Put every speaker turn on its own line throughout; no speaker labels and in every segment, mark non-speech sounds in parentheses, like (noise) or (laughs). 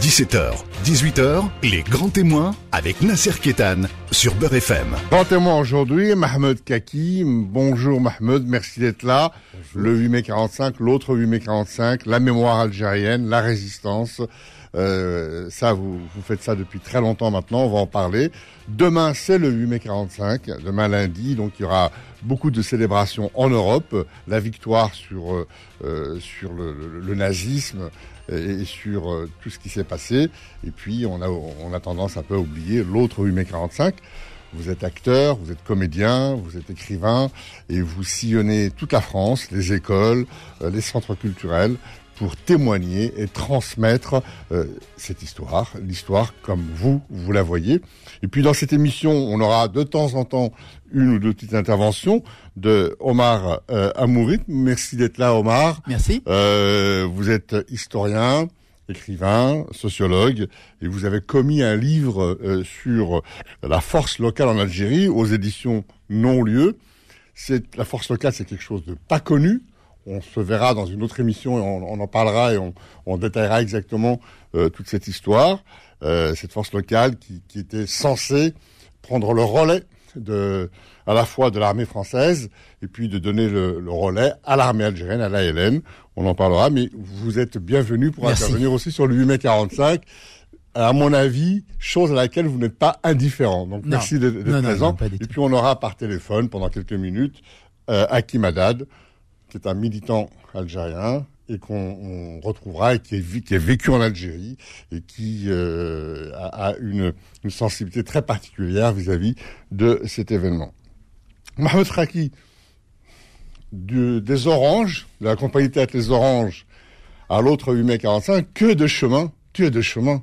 17h, 18h, les grands témoins avec Nasser Kétan sur Beurre FM.
Grand témoin aujourd'hui, Mahmoud Kaki. Bonjour Mahmoud, merci d'être là. Le 8 mai 45, l'autre 8 mai 45, la mémoire algérienne, la résistance. Euh, ça, vous, vous faites ça depuis très longtemps maintenant, on va en parler. Demain, c'est le 8 mai 45, demain lundi, donc il y aura beaucoup de célébrations en Europe, la victoire sur, euh, euh sur le, le, le nazisme, et sur euh, tout ce qui s'est passé. Et puis, on a, on a tendance un peu à oublier l'autre 8 mai 45. Vous êtes acteur, vous êtes comédien, vous êtes écrivain, et vous sillonnez toute la France, les écoles, euh, les centres culturels, pour témoigner et transmettre euh, cette histoire, l'histoire comme vous, vous la voyez. Et puis dans cette émission, on aura de temps en temps une ou deux petites interventions de Omar euh, Amourit. Merci d'être là, Omar.
Merci.
Euh, vous êtes historien, écrivain, sociologue, et vous avez commis un livre euh, sur la force locale en Algérie aux éditions Non-Lieu. C'est la force locale, c'est quelque chose de pas connu on se verra dans une autre émission et on, on en parlera et on, on détaillera exactement euh, toute cette histoire. Euh, cette force locale qui, qui, était censée prendre le relais de, à la fois de l'armée française et puis de donner le, le relais à l'armée algérienne, à l'ALN. On en parlera, mais vous êtes bienvenue pour Merci. intervenir aussi sur le 8 mai 45 à mon avis, chose à laquelle vous n'êtes pas indifférent. Donc non. merci d'être présent. Non, et puis on aura par téléphone pendant quelques minutes euh, Hakim Haddad, qui est un militant algérien et qu'on retrouvera et qui est, vécu en Algérie et qui euh, a, une, sensibilité très particulière vis-à-vis -vis de cet événement. Mohamed Raki, des Oranges, de la compagnie Théâtre Les Oranges, à l'autre 8 mai 45, que de chemin, que de chemin.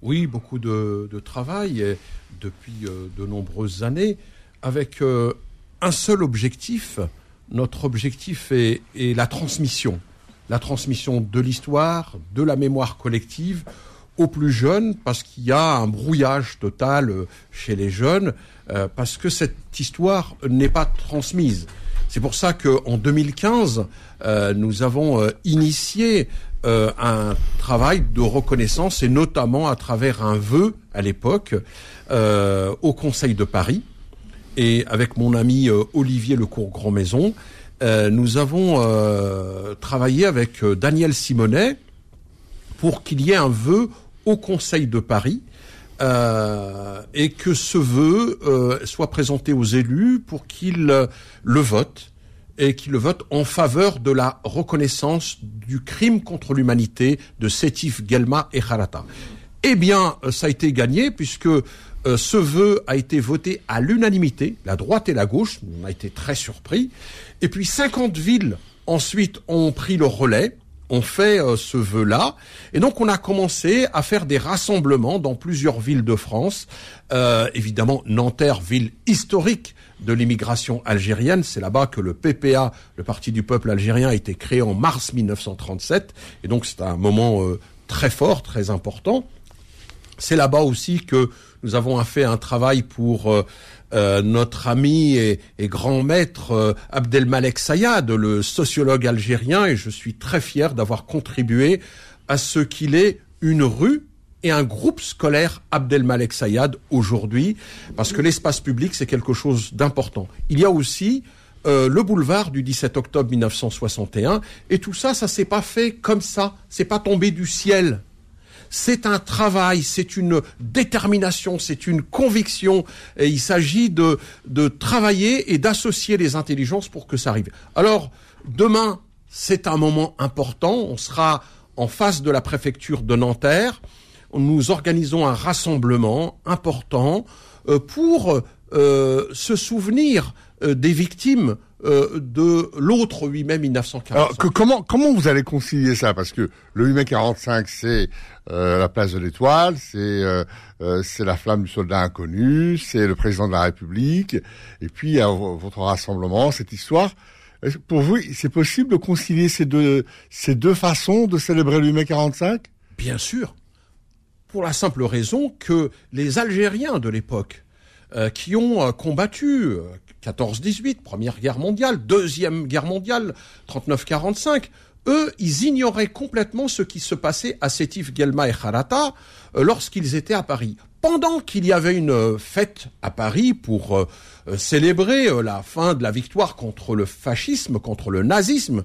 Oui, beaucoup de, travail depuis euh, de nombreuses années, avec euh, un seul objectif, notre objectif est, est, la transmission, la transmission de l'histoire, de la mémoire collective aux plus jeunes, parce qu'il y a un brouillage total chez les jeunes, euh, parce que cette histoire n'est pas transmise. C'est pour ça qu'en 2015, euh, nous avons euh, initié euh, un travail de reconnaissance, et notamment à travers un vœu à l'époque euh, au Conseil de Paris, et avec mon ami euh, Olivier Lecourt Grand Maison, euh, nous avons euh, travaillé avec Daniel Simonet pour qu'il y ait un vœu au Conseil de Paris et que ce vœu soit présenté aux élus pour qu'ils le votent et qu'ils le votent en faveur de la reconnaissance du crime contre l'humanité de Sétif, Gelma et Harata. Eh bien, ça a été gagné puisque euh, ce vœu a été voté à l'unanimité, la droite et la gauche, on a été très surpris, et puis 50 villes ensuite ont pris le relais, ont fait euh, ce vœu-là, et donc on a commencé à faire des rassemblements dans plusieurs villes de France, euh, évidemment Nanterre, ville historique de l'immigration algérienne, c'est là-bas que le PPA, le Parti du peuple algérien, a été créé en mars 1937, et donc c'est un moment euh, très fort, très important. C'est là-bas aussi que nous avons fait un travail pour euh, euh, notre ami et, et grand maître euh, Abdelmalek Sayad, le sociologue algérien, et je suis très fier d'avoir contribué à ce qu'il est une rue et un groupe scolaire Abdelmalek Sayad aujourd'hui, parce que l'espace public, c'est quelque chose d'important. Il y a aussi euh, le boulevard du 17 octobre 1961, et tout ça, ça s'est pas fait comme ça, c'est pas tombé du ciel, c'est un travail, c'est une détermination, c'est une conviction. Et il s'agit de, de travailler et d'associer les intelligences pour que ça arrive. Alors, demain, c'est un moment important. On sera en face de la préfecture de Nanterre. Nous organisons un rassemblement important euh, pour euh, se souvenir euh, des victimes euh, de l'autre 8 mai 1945.
Alors, que, comment, comment vous allez concilier ça? Parce que le 8 mai 45, c'est euh, la place de l'Étoile, c'est euh, c'est la flamme du soldat inconnu, c'est le président de la République, et puis a votre rassemblement, cette histoire. Pour vous, c'est possible de concilier ces deux, ces deux façons de célébrer le 8 mai 45
Bien sûr. Pour la simple raison que les Algériens de l'époque, qui ont combattu 14-18, Première Guerre mondiale, Deuxième Guerre mondiale, 39-45, eux, ils ignoraient complètement ce qui se passait à Sétif, Gelma et Harata euh, lorsqu'ils étaient à Paris. Pendant qu'il y avait une euh, fête à Paris pour euh, célébrer la fin de la victoire contre le fascisme, contre le nazisme,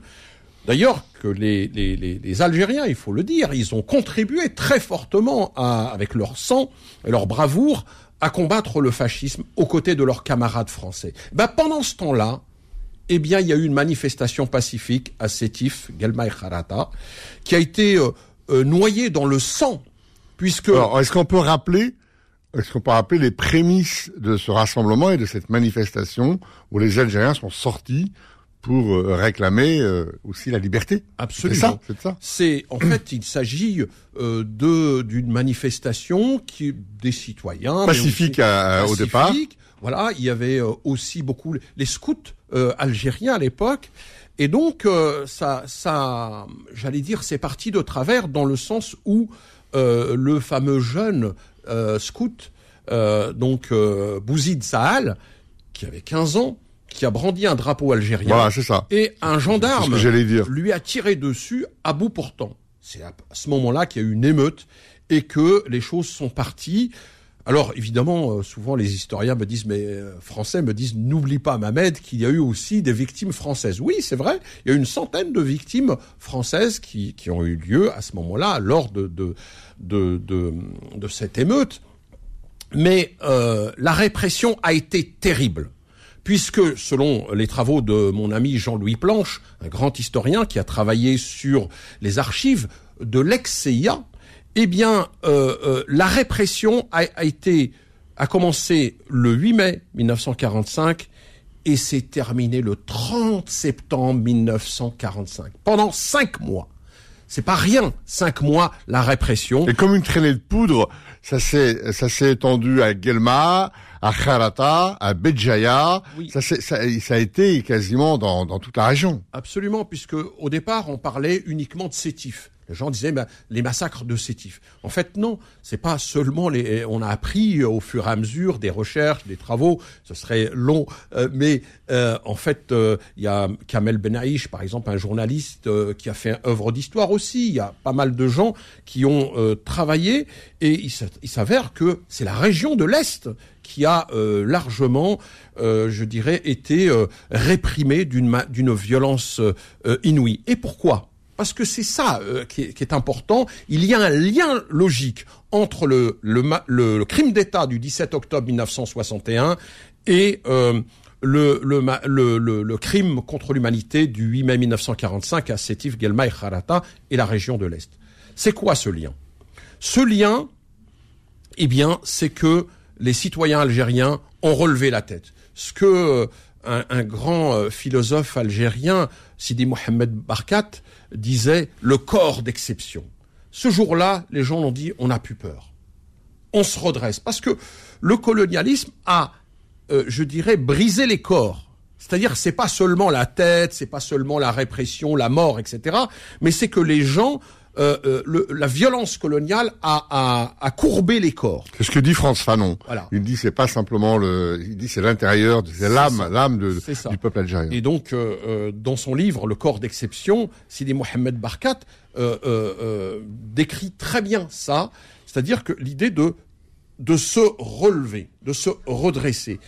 D'ailleurs, que les, les, les, Algériens, il faut le dire, ils ont contribué très fortement à, avec leur sang et leur bravoure à combattre le fascisme aux côtés de leurs camarades français. Ben, pendant ce temps-là, eh bien, il y a eu une manifestation pacifique à Sétif, Gelmaï Kharata, qui a été euh, euh, noyée dans le sang, puisque...
Alors, est-ce qu'on peut rappeler, est-ce qu'on peut rappeler les prémices de ce rassemblement et de cette manifestation où les Algériens sont sortis pour euh, réclamer aussi la liberté.
Absolument.
C'est ça.
C'est en fait, il s'agit de d'une manifestation qui des citoyens
pacifique au départ.
Voilà, il y avait aussi beaucoup les scouts euh, algérien à l'époque. Et donc, euh, ça, ça j'allais dire, c'est parti de travers dans le sens où euh, le fameux jeune scout, donc Bouzid Sahal, qui avait 15 ans, qui a brandi un drapeau algérien.
Voilà, c'est ça.
Et un gendarme
dire.
lui a tiré dessus à bout portant. C'est à ce moment-là qu'il y a eu une émeute et que les choses sont parties. Alors évidemment, euh, souvent les historiens me disent, mais euh, français me disent, n'oublie pas Mamed qu'il y a eu aussi des victimes françaises. Oui, c'est vrai, il y a eu une centaine de victimes françaises qui, qui ont eu lieu à ce moment-là lors de, de, de, de, cette émeute. Mais euh, la répression a été terrible puisque selon les travaux de mon ami Jean-Louis Planche, un grand historien qui a travaillé sur les archives de l'ex-CIA, eh bien, euh, euh, la répression a, été a commencé le 8 mai 1945 et s'est terminée le 30 septembre 1945. Pendant cinq mois. C'est pas rien, cinq mois la répression.
Et comme une traînée de poudre, ça s'est ça s'est étendu à Gelma, à Kharata, à Béjaïa. Ça, ça, ça, a été quasiment dans, dans toute la région.
Absolument, puisque au départ on parlait uniquement de Sétif. Les gens disaient ben, les massacres de Sétif. En fait, non, c'est pas seulement les. On a appris au fur et à mesure des recherches, des travaux. Ce serait long, euh, mais euh, en fait, euh, il y a Kamel Benaïch, par exemple, un journaliste qui a fait œuvre d'histoire aussi. Il y a pas mal de gens qui ont travaillé et il s'avère que c'est la région de l'est qui a largement, je dirais, été réprimée d'une violence inouïe. Et pourquoi? Parce que c'est ça euh, qui, est, important. Il y a un lien logique entre le, le, crime d'État du 17 octobre 1961 et euh, le, le, crime contre l'humanité du 8 mai 1945 à Sétif, Gelma et Kharata et la région de l'Est. C'est quoi ce lien? Ce lien, eh bien, c'est que les citoyens algériens ont relevé la tête. Ce que euh, un, grand philosophe algérien, Sidi Mohamed Barkat, disait le corps d'exception. Ce jour-là, les gens ont dit on n'a plus peur. On se redresse. Parce que le colonialisme a, euh, je dirais, brisé les corps. C'est-à-dire, c'est pas seulement la tête, c'est pas seulement la répression, la mort, etc. Mais c'est que les gens euh, euh, la violence coloniale a, a, a, courbé les corps.
C'est ce que dit France Fanon. Voilà. Il dit c'est pas simplement le, il dit c'est l'intérieur, c'est l'âme, l'âme du peuple algérien.
Et donc euh, dans son livre Le corps d'exception, Sidi Mohamed Barkat décrit très bien ça, c'est-à-dire que l'idée de de se relever, de se redresser.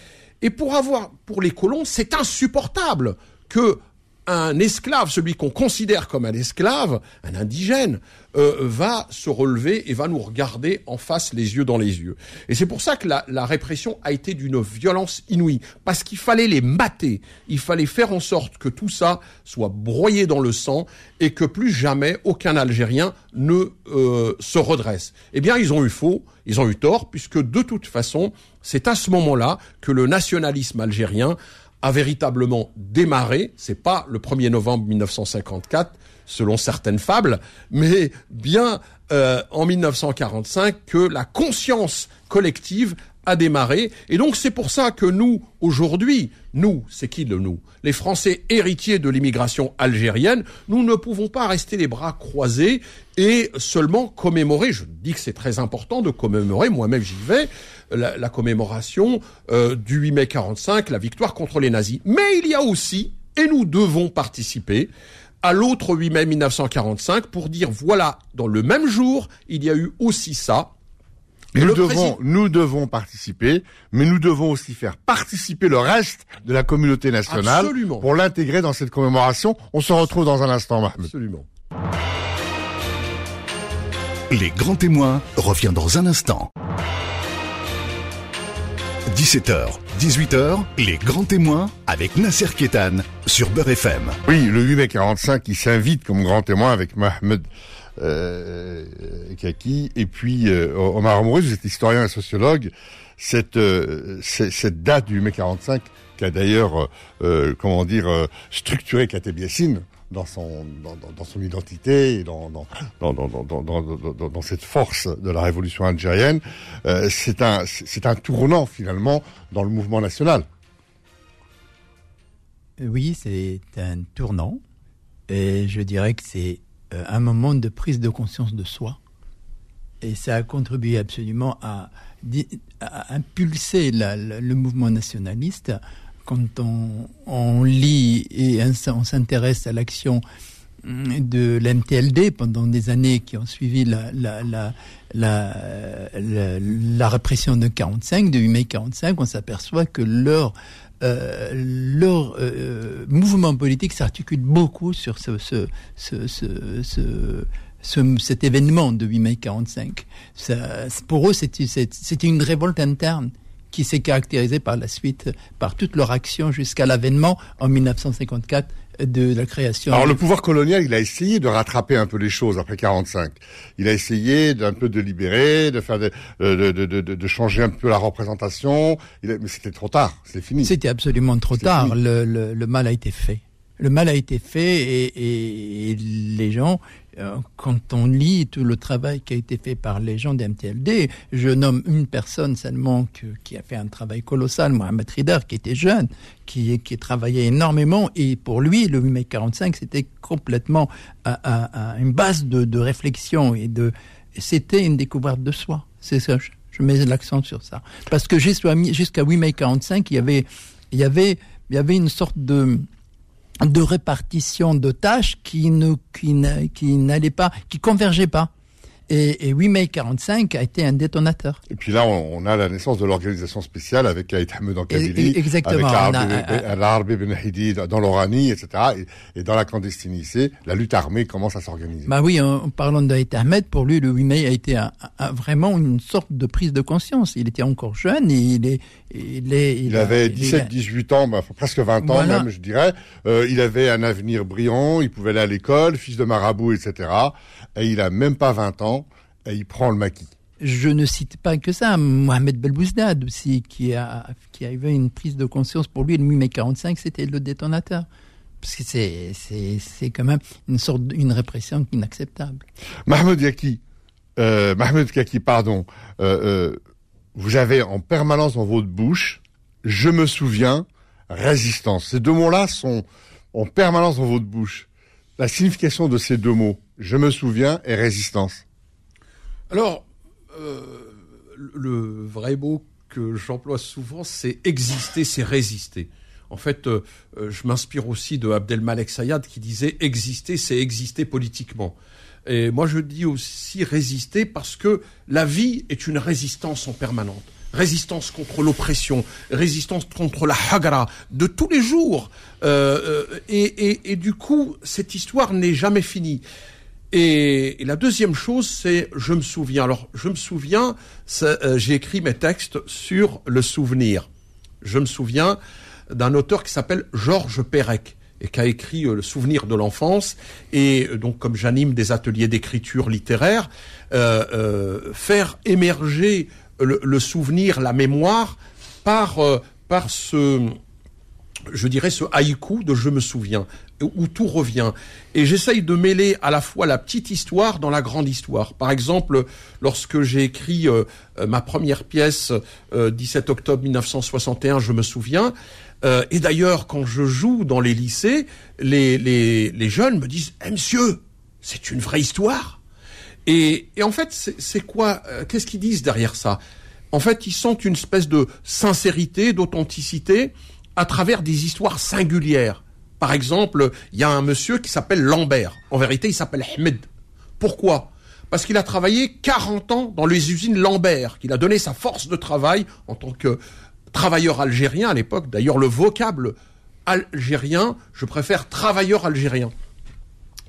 Et pour avoir, pour les colons, c'est insupportable que un esclave, celui qu'on considère comme un esclave, un indigène, euh, va se relever et va nous regarder en face, les yeux dans les yeux. Et c'est pour ça que la, répression a été d'une violence inouïe, parce qu'il fallait les mater, il fallait faire en sorte que tout ça soit broyé dans le sang et que plus jamais aucun Algérien ne euh, se redresse. Eh bien, ils ont eu faux, ils ont eu tort, puisque de toute façon, c'est à ce moment-là que le nationalisme algérien a véritablement démarré, c'est pas le 1er novembre 1954, selon certaines fables, mais bien euh, en 1945 que la conscience collective a démarré. Et donc c'est pour ça que nous, aujourd'hui, nous, c'est qui le nous? Les Français héritiers de l'immigration algérienne, nous ne pouvons pas rester les bras croisés et seulement commémorer, je dis que c'est très important de commémorer, moi-même j'y vais, la, commémoration euh, du 8 mai 45, la victoire contre les nazis. Mais il y a aussi, et nous devons participer, à l'autre 8 mai 1945 pour dire voilà, dans le même jour, il y a eu aussi ça.
Et nous devons, nous devons participer, mais nous devons aussi faire participer le reste de la communauté nationale pour l'intégrer dans cette commémoration. On se retrouve dans un instant, Mahmoud.
Absolument.
Les grands témoins revient dans un instant. 17h, 18h, les grands témoins avec Nasser Kétan sur Beurre FM.
Oui, le 8 mai 45, il s'invite comme grand témoin avec Mohamed euh, Kaki et puis euh, Omar Amoureux, vous êtes historien et sociologue. Cette, euh, cette date du 8 mai 45 qui a d'ailleurs, comment dire, structuré Kateb Yassine, dans son dans, son identité et dans dans, dans, dans, cette force de la révolution algérienne, c'est un un tournant finalement dans le mouvement national.
Oui, c'est un tournant et je dirais que c'est un moment de prise de conscience de soi. Et ça a contribué absolument à, impulser la, le mouvement nationaliste. Quand on, lit et on s'intéresse à l'action de l'MTLD pendant des années qui ont suivi la, la, la, la, répression de 45, de 8 mai 45, on s'aperçoit que leur euh, leur euh, mouvement politique s'articule beaucoup sur ce, ce, ce, ce, cet événement de 8 mai 45. Ça, pour eux, c'était une révolte interne qui s'est caractérisée par la suite par toute leur action jusqu'à l'avènement en 1954 de la création.
Alors le pouvoir colonial, il a essayé de rattraper un peu les choses après 45. Il a essayé d'un peu de libérer, de faire de, de, de, de, changer un peu la représentation. mais c'était trop tard, c'est fini.
C'était absolument trop tard. Le, le, le, mal a été fait. Le mal a été fait et, et les gens euh, quand on lit tout le travail qui a été fait par les gens d'MTLD, je nomme une personne seulement qui a fait un travail colossal, Mohamed Rider, qui était jeune, qui, travaillait énormément, et pour lui, le 8 mai 45, c'était complètement une base de, réflexion et de, c'était une découverte de soi. C'est ça, je, mets l'accent sur ça. Parce que jusqu'à 8 mai 45, il y avait, il y avait, il y avait une sorte de, de répartition de tâches qui ne qui n'allait pas, qui convergeaient pas. Et, et 8 mai 45 a été un détonateur.
Et puis là, on, a la naissance de l'organisation spéciale avec Aït Ahmed en Kabylie,
Exactement.
avec l'Arbi Ben Hidi dans l'Oranie, etc. Et, dans la clandestinité, la lutte armée commence à s'organiser.
Bah oui, en, parlant d'Aït Ahmed, pour lui, le 8 mai a été un, vraiment une sorte de prise de conscience. Il était encore jeune et il est...
Il, est, il, avait 17-18 ans, bah, presque 20 ans même, je dirais. Euh, il avait un avenir brillant, il pouvait aller à l'école, fils de marabout, etc. Et il a même pas 20 ans et il prend le maquis.
Je ne cite pas que ça, Mohamed Belbouzdad aussi, qui a, qui a eu une prise de conscience pour lui, le 8 mai 45, c'était le détonateur. Parce que c'est, c'est, c'est quand même une sorte, une répression inacceptable.
Mahmoud Yaki, euh, Mahmoud Yaki, pardon, euh, euh, vous avez en permanence dans votre bouche, je me souviens, résistance. Ces deux mots-là sont en permanence dans votre bouche. La signification de ces deux mots, je me souviens, et résistance.
Alors, euh, le vrai mot que j'emploie souvent, c'est exister, c'est résister. En fait, euh, euh, je m'inspire aussi de Abdelmalek Sayad qui disait exister, c'est exister politiquement. Et moi, je dis aussi résister parce que la vie est une résistance en permanente. Résistance contre l'oppression, résistance contre la hagra de tous les jours. et, et, du coup, cette histoire n'est jamais finie. Et, la deuxième chose, c'est je me souviens. Alors, je me souviens, euh, j'ai écrit mes textes sur le souvenir. Je me souviens d'un auteur qui s'appelle Georges Perec et qui a écrit euh, Le souvenir de l'enfance. Et euh, donc, comme j'anime des ateliers d'écriture littéraire, faire émerger le, souvenir, la mémoire, par, par ce, je dirais, ce haïku de Je me souviens où tout revient. Et j'essaye de mêler à la fois la petite histoire dans la grande histoire. Par exemple, lorsque j'ai écrit euh, euh, ma première pièce, 17 euh, octobre 1961, je me souviens, et d'ailleurs, quand je joue dans les lycées, les, les, les jeunes me disent eh, monsieur, c'est une vraie histoire !» et, et en fait, c'est quoi Qu'est-ce qu'ils disent derrière ça? En fait, ils sentent une espèce de sincérité, d'authenticité, à travers des histoires singulières Par exemple, il y a un monsieur qui s'appelle Lambert. En vérité, il s'appelle Ahmed. Pourquoi? Parce qu'il a travaillé 40 ans dans les usines Lambert, qu'il a donné sa force de travail en tant que travailleur algérien à l'époque. D'ailleurs, le vocable algérien, je préfère travailleur algérien.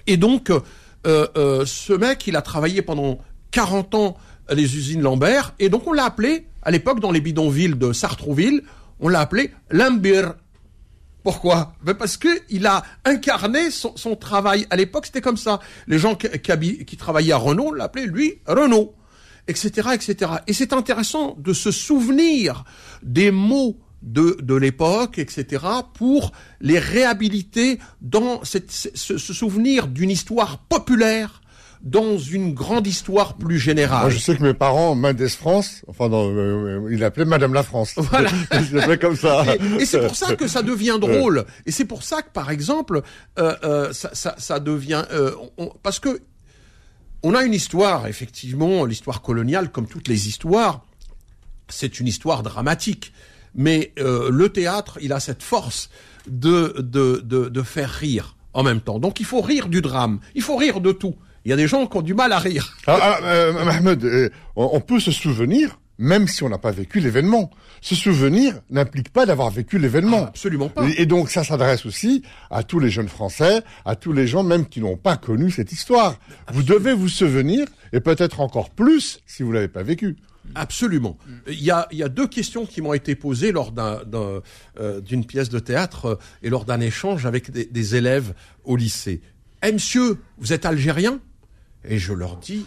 Et donc, euh, euh, ce mec, il a travaillé pendant 40 ans les usines Lambert, et donc on l'a appelé, à l'époque, dans les bidonvilles de Sartrouville, on l'a appelé Lambert. Pourquoi? Ben Parce que il a incarné son, travail. À l'époque, c'était comme ça. Les gens qui, travaillaient à Renault l'appelaient, lui, Renault, etc., etc. Et c'est intéressant de se souvenir des mots de, l'époque, etc., pour les réhabiliter dans ce souvenir d'une histoire populaire dans une grande histoire plus générale.
Moi, je sais que mes parents, Mendes France, enfin, dans, euh, il l'appelait Madame la France. (laughs) Voilà. (laughs) il comme ça.
Et, c'est pour ça que ça devient drôle. Et c'est pour ça que, par exemple, euh, euh, ça, ça, ça, devient... Euh, parce que on a une histoire, effectivement, l'histoire coloniale, comme toutes les histoires, c'est une histoire dramatique. Mais euh, le théâtre, il a cette force de, de, de, de faire rire en même temps. Donc il faut rire du drame, il faut rire de tout. Il y a des gens qui ont du mal à rire.
Ah, ah, euh, Mahmoud, euh, on peut se souvenir, même si on n'a pas vécu l'événement. Ce souvenir n'implique pas d'avoir vécu l'événement.
Ah, absolument pas.
Et, donc ça s'adresse aussi à tous les jeunes Français, à tous les gens même qui n'ont pas connu cette histoire. Vous devez vous souvenir, et peut-être encore plus si vous l'avez pas vécu.
Absolument. Il y, a, il y a deux questions qui m'ont été posées lors d'un, euh, d'une pièce de théâtre et lors d'un échange avec des, des élèves au lycée. Eh monsieur, vous êtes algérien? Et je leur dis,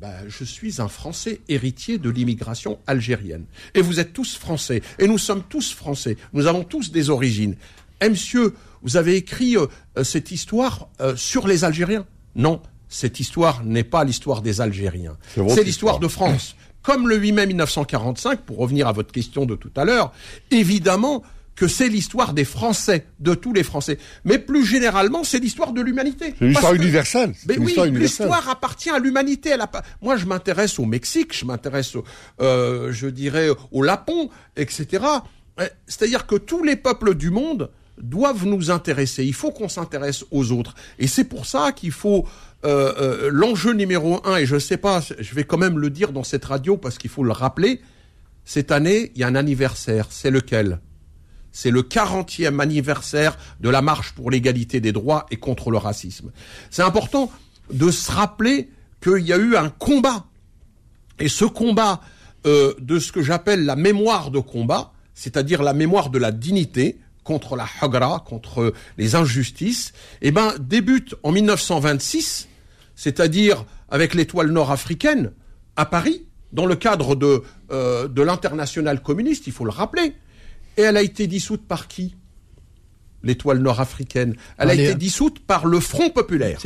bah, je suis un Français héritier de l'immigration algérienne. Et vous êtes tous Français. Et nous sommes tous Français. Nous avons tous des origines. Eh, monsieur, vous avez écrit euh, euh, cette histoire euh, sur les Algériens? Non, cette histoire n'est pas l'histoire des Algériens. C'est l'histoire de France. Comme le 8 mai 1945, pour revenir à votre question de tout à l'heure, évidemment, que c'est l'histoire des Français, de tous les Français. Mais plus généralement, c'est l'histoire de l'humanité.
C'est l'histoire universelle.
Mais oui, l'histoire appartient à l'humanité. Moi, je m'intéresse au Mexique, je m'intéresse, euh, je dirais, au Lapon, etc. C'est-à-dire que tous les peuples du monde doivent nous intéresser. Il faut qu'on s'intéresse aux autres. Et c'est pour ça qu'il faut euh, euh, l'enjeu numéro un. Et je ne sais pas, je vais quand même le dire dans cette radio parce qu'il faut le rappeler. Cette année, il y a un anniversaire. C'est lequel? C'est le 40e anniversaire de la marche pour l'égalité des droits et contre le racisme. C'est important de se rappeler qu'il y a eu un combat. Et ce combat euh, de ce que j'appelle la mémoire de combat, c'est-à-dire la mémoire de la dignité contre la hagra, contre les injustices, eh ben, débute en 1926, c'est-à-dire avec l'étoile nord-africaine à Paris, dans le cadre de, euh, de l'international communiste, il faut le rappeler. Et elle a été dissoute par qui? L'étoile nord-africaine. Elle a été dissoute par le Front populaire.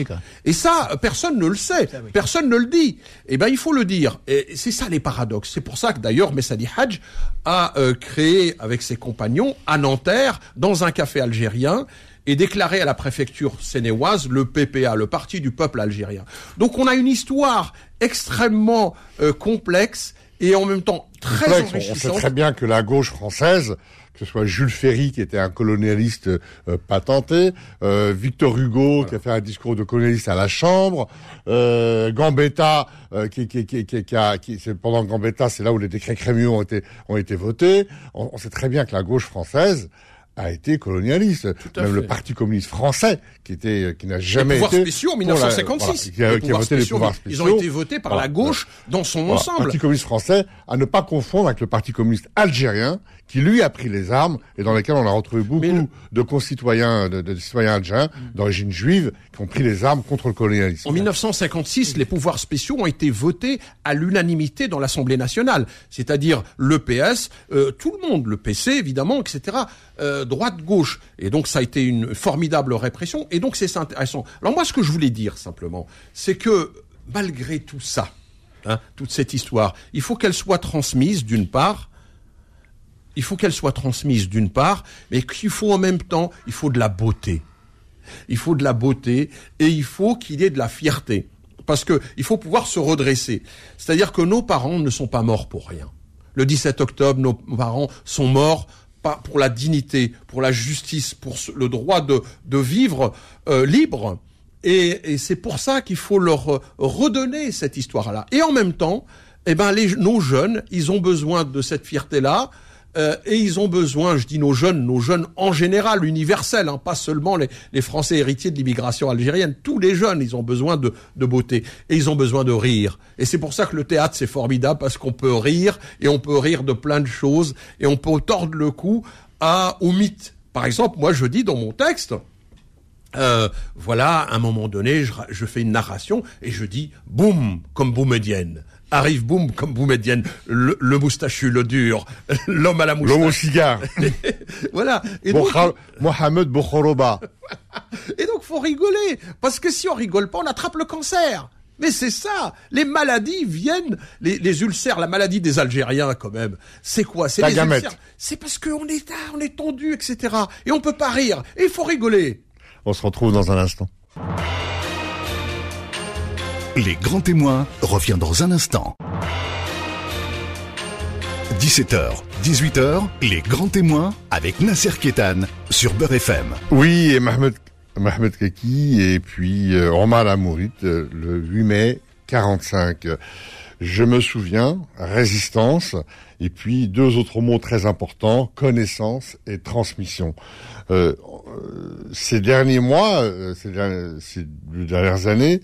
Et ça, personne ne le sait, personne ne le dit. Eh ben, il faut le dire. Et c'est ça les paradoxes. C'est pour ça que d'ailleurs Messadi Hadj a euh, créé avec ses compagnons à Nanterre, dans un café algérien, et déclaré à la préfecture sénéoise le PPA, le Parti du peuple algérien. Donc on a une histoire extrêmement euh, complexe et en même temps très enrichissante.
On sait très bien que la gauche française ce soit Jules Ferry, qui était un colonialiste euh, patenté, euh, Victor Hugo, qui a fait un discours de colonialiste à la Chambre, euh, Gambetta, euh, qui, qui, qui, qui, a, qui pendant Gambetta, c'est là où les décrets Crémieux ont été, ont été votés. On, on, sait très bien que la gauche française a été colonialiste. Même le Parti communiste français, qui était, qui n'a jamais
les
été.
spéciaux en 1956.
qui, a, qui a voté les pouvoirs
spéciaux. Ils ont été votés par la gauche dans son ensemble.
Le Parti communiste français, à ne pas confondre avec le Parti communiste algérien, qui lui a pris les armes et dans lesquels on a retrouvé beaucoup de concitoyens, de, de citoyens algériens d'origine juive qui ont pris les armes contre le colonialisme.
En 1956, les pouvoirs spéciaux ont été votés à l'unanimité dans l'Assemblée nationale, c'est-à-dire le PS, euh, tout le monde, le PC évidemment, etc. Euh, droite-gauche. Et donc ça a été une formidable répression. Et donc c'est intéressant. Alors moi, ce que je voulais dire simplement, c'est que malgré tout ça, hein, toute cette histoire, il faut qu'elle soit transmise d'une part il faut qu'elle soit transmise d'une part, mais qu'il faut en même temps, il faut de la beauté. Il faut de la beauté et il faut qu'il y ait de la fierté. Parce que il faut pouvoir se redresser. C'est-à-dire que nos parents ne sont pas morts pour rien. Le 17 octobre, nos parents sont morts pour la dignité, pour la justice, pour le droit de, de vivre euh, libre. Et, et c'est pour ça qu'il faut leur redonner cette histoire-là. Et en même temps, eh ben, les, nos jeunes, ils ont besoin de cette fierté-là. Euh, et ils ont besoin, je dis nos jeunes, nos jeunes en général, universels, hein, pas seulement les, Français héritiers de l'immigration algérienne, tous les jeunes, ils ont besoin de, beauté et ils ont besoin de rire. Et c'est pour ça que le théâtre c'est formidable parce qu'on peut rire et on peut rire de plein de choses et on peut tordre le cou à au mythe. Par exemple, moi je dis dans mon texte, euh, voilà, à un moment donné, je, je, fais une narration et je dis boum comme Boumedienne arrive, boum, comme Boumedienne, le, le moustachu, le dur, (laughs) l'homme à la moustache.
L'homme au cigare. (laughs)
voilà.
Et donc, Mohamed Bokhoroba. (laughs)
Et donc, faut rigoler. Parce que si on rigole pas, on attrape le cancer. Mais c'est ça. Les maladies viennent, les, les, ulcères, la maladie des Algériens quand même. C'est quoi? C'est les ulcères. C'est parce qu'on est, on est tendu, etc. Et on peut pas rire. Et il faut rigoler.
On se retrouve dans un instant.
Les grands témoins revient dans un instant. 17h, 18h, les grands témoins avec Nasser Kétan sur Beurre FM.
Oui, et Mohamed, Mohamed Kaki et puis euh, Omar Amourit euh, le 8 mai 45. Je me souviens, résistance, et puis deux autres mots très importants, connaissance et transmission. Euh, ces derniers mois, euh, ces, dernières, ces dernières années,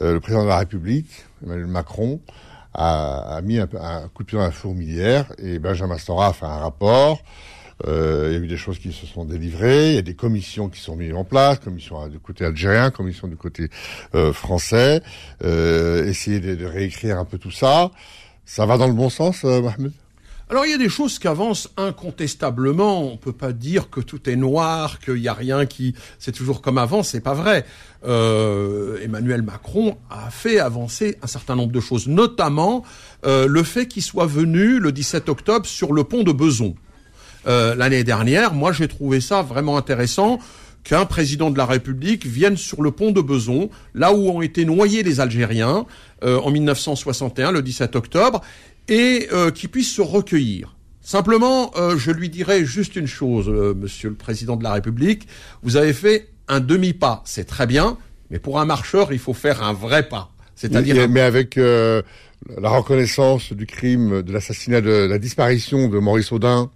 euh, le président de la République, Emmanuel Macron, a, a mis un, coup de pied dans la fourmilière et Benjamin Stora a fait un rapport. Euh, il y a eu des choses qui se sont délivrées, il y a des commissions qui sont mises en place, commission du côté algérien, commission du côté euh, français, euh, essayer de, de, réécrire un peu tout ça. Ça va dans le bon sens, Mohamed?
Alors il y a des choses qui avancent incontestablement. On peut pas dire que tout est noir, qu'il y a rien qui, c'est toujours comme avant. C'est pas vrai. Euh, Emmanuel Macron a fait avancer un certain nombre de choses, notamment euh, le fait qu'il soit venu le 17 octobre sur le pont de Beson euh, l'année dernière. Moi, j'ai trouvé ça vraiment intéressant qu'un président de la République vienne sur le pont de Beson, là où ont été noyés les Algériens euh, en 1961, le 17 octobre, et euh, qui puisse se recueillir. Simplement, euh, je lui dirais juste une chose, euh, Monsieur le Président de la République, vous avez fait un demi-pas, c'est très bien, mais pour un marcheur, il faut faire un vrai pas.
C'est-à-dire, mais, mais avec euh, la reconnaissance du crime, de l'assassinat, de la disparition de Maurice Audin,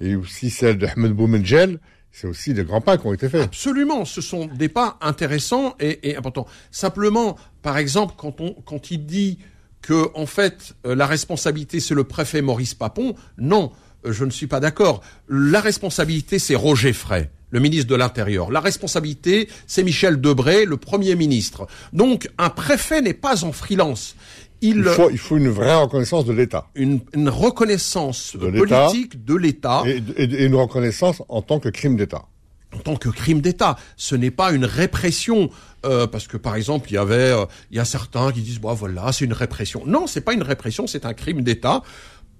et aussi celle de Ahmed Boumengel, c'est aussi des grands pas qui ont été faits.
Absolument, ce sont des pas intéressants et, et importants. Simplement, par exemple, quand on quand il dit que en fait euh, la responsabilité c'est le préfet Maurice Papon. Non, euh, je ne suis pas d'accord. La responsabilité c'est Roger Frey le ministre de l'Intérieur. La responsabilité, c'est Michel Debré, le Premier ministre. Donc, un préfet n'est pas en freelance.
Il, il, faut, il faut une vraie reconnaissance de l'État.
Une, une, reconnaissance de politique de l'État.
Et, et, et, une reconnaissance en tant que crime d'État.
En tant que crime d'État. Ce n'est pas une répression. Euh, parce que par exemple, il y avait, euh, il y a certains qui disent, bon voilà, c'est une répression. Non, c'est pas une répression, c'est un crime d'État,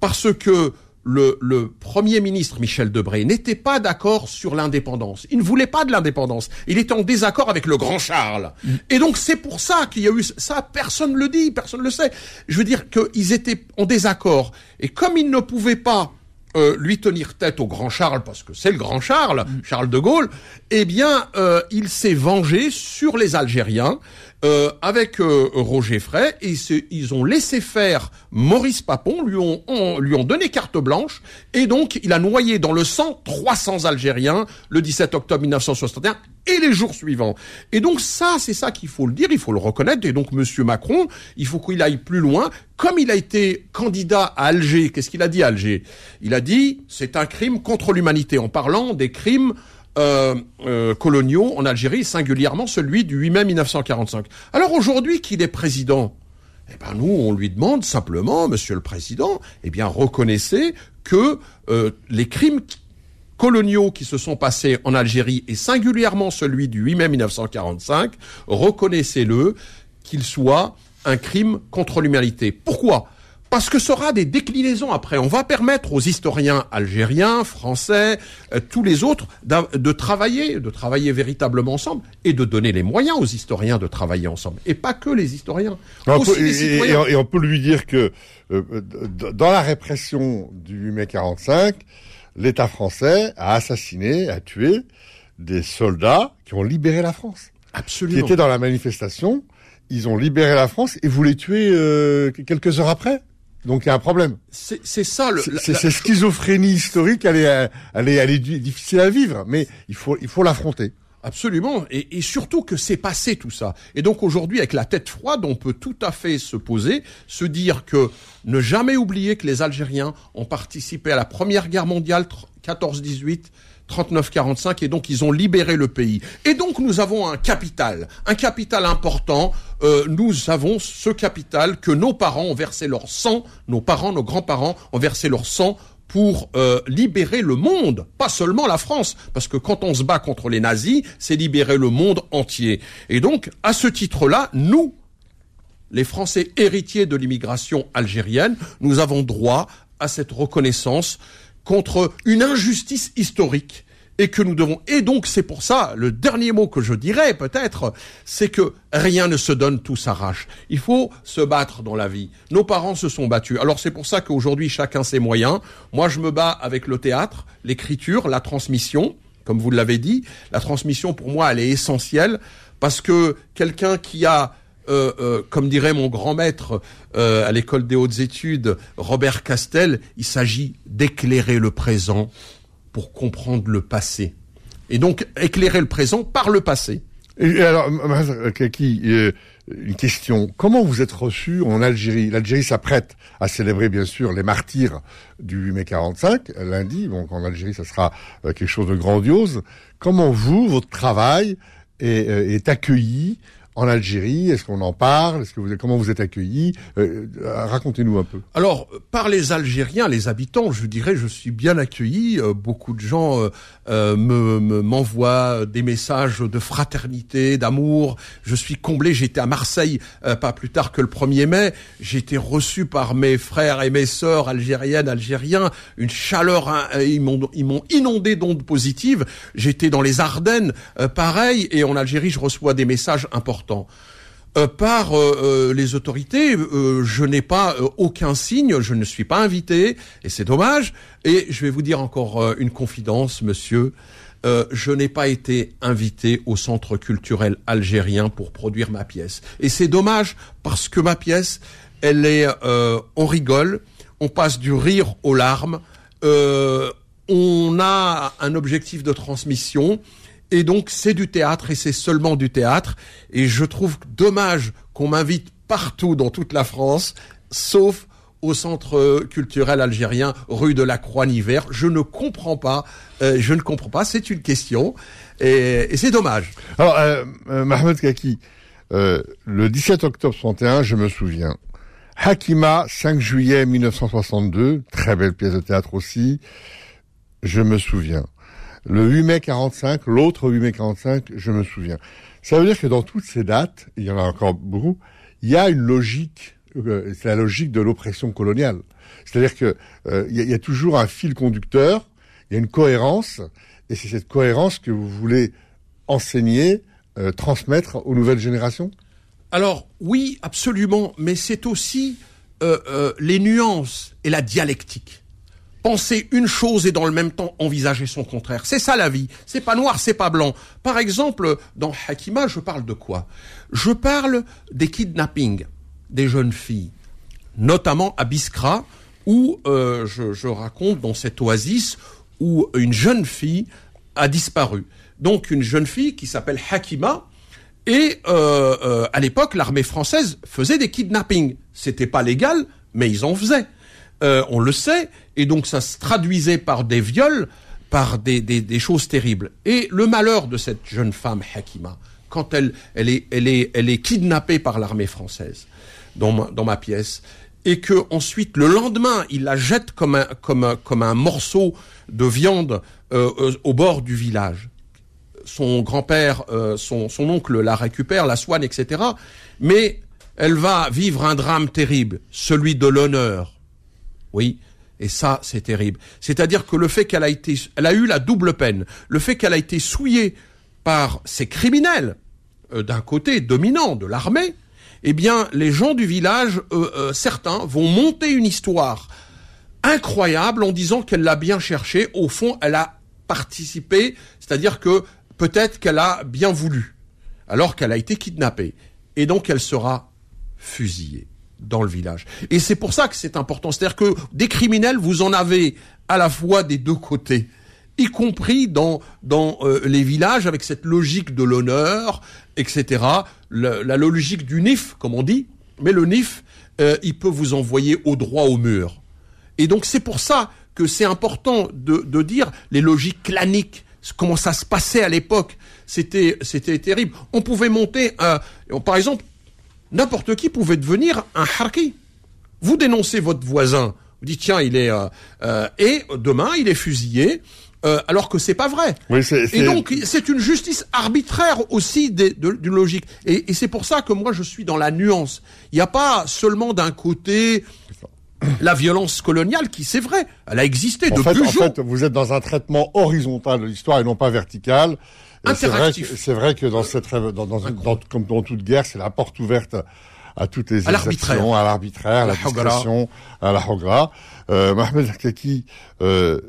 parce que le, le, Premier ministre Michel Debré n'était pas d'accord sur l'indépendance. Il ne voulait pas de l'indépendance. Il était en désaccord avec le grand Charles. Mm. Et donc c'est pour ça qu'il y a eu ça. Personne ne le dit, personne ne le sait. Je veux dire qu'ils étaient en désaccord. Et comme ils ne pouvaient pas euh, lui tenir tête au grand Charles, parce que c'est le grand Charles, mm. Charles de Gaulle, eh bien, euh, il s'est vengé sur les Algériens euh, avec euh, Roger Frey, et ils ont laissé faire Maurice Papon, lui ont, on, lui ont donné carte blanche, et donc il a noyé dans le sang 300 Algériens le 17 octobre 1961 et les jours suivants. Et donc ça, c'est ça qu'il faut le dire, il faut le reconnaître, et donc Monsieur Macron, il faut qu'il aille plus loin. Comme il a été candidat à Alger, qu'est-ce qu'il a dit à Alger? Il a dit, c'est un crime contre l'humanité, en parlant des crimes euh, euh, coloniaux en Algérie, singulièrement celui du 8 mai 1945. Alors aujourd'hui qu'il est président, eh ben nous on lui demande simplement, Monsieur le Président, eh reconnaissez que euh, les crimes coloniaux qui se sont passés en Algérie et singulièrement celui du 8 mai 1945, reconnaissez-le qu'il soit un crime contre l'humanité. Pourquoi? Parce que ce sera des déclinaisons après. On va permettre aux historiens algériens, français, euh, tous les autres de travailler, de travailler véritablement ensemble et de donner les moyens aux historiens de travailler ensemble. Et pas que les historiens.
On peut, et, et, on peut lui dire que euh, dans la répression du 8 mai 45, l'État français a assassiné, a tué des soldats qui ont libéré la France,
Absolument.
qui étaient dans la manifestation. Ils ont libéré la France et voulaient tuer euh, quelques heures après. Donc il y a un problème.
C'est ça le.
C'est cette schizophrénie historique, elle est, elle est, elle est difficile à vivre, mais il faut, il faut l'affronter.
Absolument, et, et surtout que c'est passé tout ça. Et donc aujourd'hui, avec la tête froide, on peut tout à fait se poser, se dire que ne jamais oublier que les Algériens ont participé à la Première Guerre mondiale 14-18, 39-45, et donc ils ont libéré le pays. Et donc nous avons un capital, un capital important. Euh, nous avons ce capital que nos parents ont versé leur sang, nos parents, nos grands-parents ont versé leur sang pour euh, libérer le monde, pas seulement la France, parce que quand on se bat contre les nazis, c'est libérer le monde entier. Et donc, à ce titre-là, nous, les Français héritiers de l'immigration algérienne, nous avons droit à cette reconnaissance contre une injustice historique et que nous devons. Et donc c'est pour ça le dernier mot que je dirais peut-être, c'est que rien ne se donne, tout s'arrache. Il faut se battre dans la vie. Nos parents se sont battus. Alors c'est pour ça qu'aujourd'hui chacun ses moyens. Moi je me bats avec le théâtre, l'écriture, la transmission. Comme vous l'avez dit, la transmission pour moi elle est essentielle parce que quelqu'un qui a euh, euh, comme dirait mon grand maître euh, à l'école des hautes études, Robert Castel, il s'agit d'éclairer le présent pour comprendre le passé. Et donc éclairer le présent par le passé.
Et alors, Kaki, euh, une question. Comment vous êtes reçu en Algérie? L'Algérie s'apprête à célébrer, bien sûr, les martyrs du 8 mai 45, lundi. Donc, en Algérie, ça sera euh, quelque chose de grandiose. Comment vous, votre travail, est, euh, est accueilli en Algérie Est-ce qu'on en parle Est-ce que vous, comment vous êtes accueilli Euh, euh, Racontez-nous un peu.
Alors, par les Algériens, les habitants, je dirais, je suis bien accueilli. Euh, beaucoup de gens euh, euh, me me- m'envoient des messages de fraternité, d'amour. Je suis comblé. J'étais à Marseille euh, pas plus tard que le 1er mai. J'ai été reçu par mes frères et mes sœurs algériennes, algériens. Une chaleur, hein, ils m'ont ils m'ont inondé d'ondes positives. J'étais dans les Ardennes, pareil. Et en Algérie, je reçois des messages importants. Euh, par euh, euh, les autorités, je n'ai pas aucun signe, je ne suis pas invité, et c'est dommage. Et je vais vous dire encore une confidence, monsieur. Je n'ai pas été invité au centre culturel algérien pour produire ma pièce. Et c'est dommage parce que ma pièce, elle est, on rigole, on passe du rire aux larmes, on a un objectif de transmission. Et donc c'est du théâtre et c'est seulement du théâtre. Et je trouve dommage qu'on m'invite partout dans toute la France, sauf au centre culturel algérien, rue de la Croix-Niver. Je ne comprends pas. euh, je ne comprends pas. C'est une question et, c'est dommage.
Alors, euh, euh, Mohamed Kaki, euh, le 17 octobre 61, je me souviens. Hakima, 5 juillet 1962, très belle pièce de théâtre aussi, je me souviens. Le 8 mai 45, l'autre 8 mai 45, je me souviens. Ça veut dire que dans toutes ces dates, il y en a encore beaucoup, il y a une logique, euh, c'est la logique de l'oppression coloniale. C'est-à-dire que euh, il y, a- toujours un fil conducteur, il y a une cohérence, et c'est cette cohérence que vous voulez enseigner, euh, transmettre aux nouvelles générations?
Alors oui, absolument, mais c'est aussi les nuances et la dialectique. Penser une chose et dans le même temps envisager son contraire. C'est ça la vie. C'est pas noir, c'est pas blanc. Par exemple, dans Hakima, je parle de quoi? Je parle des kidnappings des jeunes filles, notamment à Biskra, où euh, je, raconte dans cette oasis où une jeune fille a disparu. Donc une jeune fille qui s'appelle Hakima, et euh, euh, à l'époque, l'armée française faisait des kidnappings. C'était pas légal, mais ils en faisaient. Euh, on le sait, et donc ça se traduisait par des viols, par des, des, des choses terribles. Et le malheur de cette jeune femme Hakima, quand elle, elle, est, elle, est, elle est kidnappée par l'armée française dans ma, dans ma pièce, et que ensuite le lendemain il la jette comme un, comme un, comme un morceau de viande euh, euh, au bord du village son grand-père, euh, son, son oncle la récupère, la soigne, etc. Mais elle va vivre un drame terrible, celui de l'honneur. Oui, et ça, c'est terrible. C'est-à-dire que le fait qu'elle a été, elle a eu la double peine, le fait qu'elle a été souillée par ces criminels, euh, d'un côté dominant de l'armée, eh bien, les gens du village, euh, euh, certains, vont monter une histoire incroyable en disant qu'elle l'a bien cherché. Au fond, elle a participé, c'est-à-dire que peut-être qu'elle a bien voulu, alors qu'elle a été kidnappée. Et donc elle sera fusillée dans le village. Et c'est pour ça que c'est important. C'est-à-dire que des criminels, vous en avez à la fois des deux côtés y compris dans dans euh, les villages avec cette logique de l'honneur, etc. la logique du NIF, comme on dit, mais le NIF, euh, il peut vous envoyer au droit au mur. Et donc c'est pour ça que c'est important de, de dire les logiques claniques, comment ça se passait à l'époque. C'était terrible. On pouvait monter, un, par exemple, n'importe qui pouvait devenir un harki. Vous dénoncez votre voisin, vous dites tiens il est euh, euh, et demain il est fusillé. Euh, alors que c'est pas vrai.
Oui,
et donc c'est une justice arbitraire aussi d'une logique. Et, et c'est pour ça que moi je suis dans la nuance. Il n'y a pas seulement d'un côté la violence coloniale qui, c'est vrai, elle a existé
en
depuis
fait, En fait, vous êtes dans un traitement horizontal de l'histoire et non pas vertical. C'est vrai, vrai que dans cette, dans, dans, comme dans toute guerre, c'est la porte ouverte à toutes les exactions, à l'arbitraire, à la, discrétion, à la hogra. Euh, Mohamed Hakaki, euh,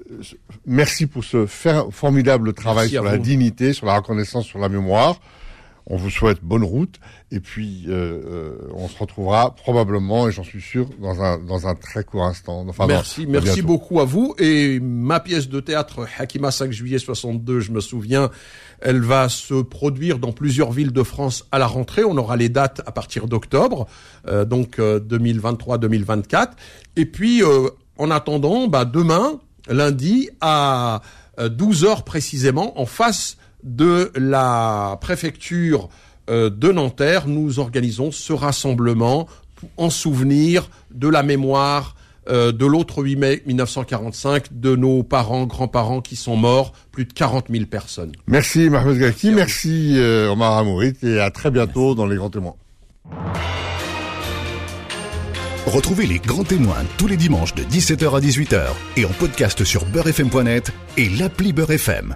merci pour ce formidable travail sur la dignité, sur la reconnaissance, sur la mémoire. On vous souhaite bonne route et puis euh, euh, on se retrouvera probablement et j'en suis sûr dans un dans un très court instant.
Enfin, merci, merci beaucoup à vous et ma pièce de théâtre Hakima 5 juillet 62, je me souviens, elle va se produire dans plusieurs villes de France à la rentrée. On aura les dates à partir d'octobre, euh, donc 2023-2024. Et puis en attendant, bah, demain, lundi à 12 heures précisément, en face de la préfecture euh, de Nanterre, nous organisons ce rassemblement en souvenir de la mémoire euh, de l'autre 8 mai 1945 de nos parents, grands-parents qui sont morts, plus de 40 000 personnes.
Merci Mahmoud Gaki, merci, euh, Omar Amourit et à très bientôt dans les grands témoins.
Retrouvez les grands témoins tous les dimanches de 17h à 18h et en podcast sur beurrefm.net et l'appli Beurrefm.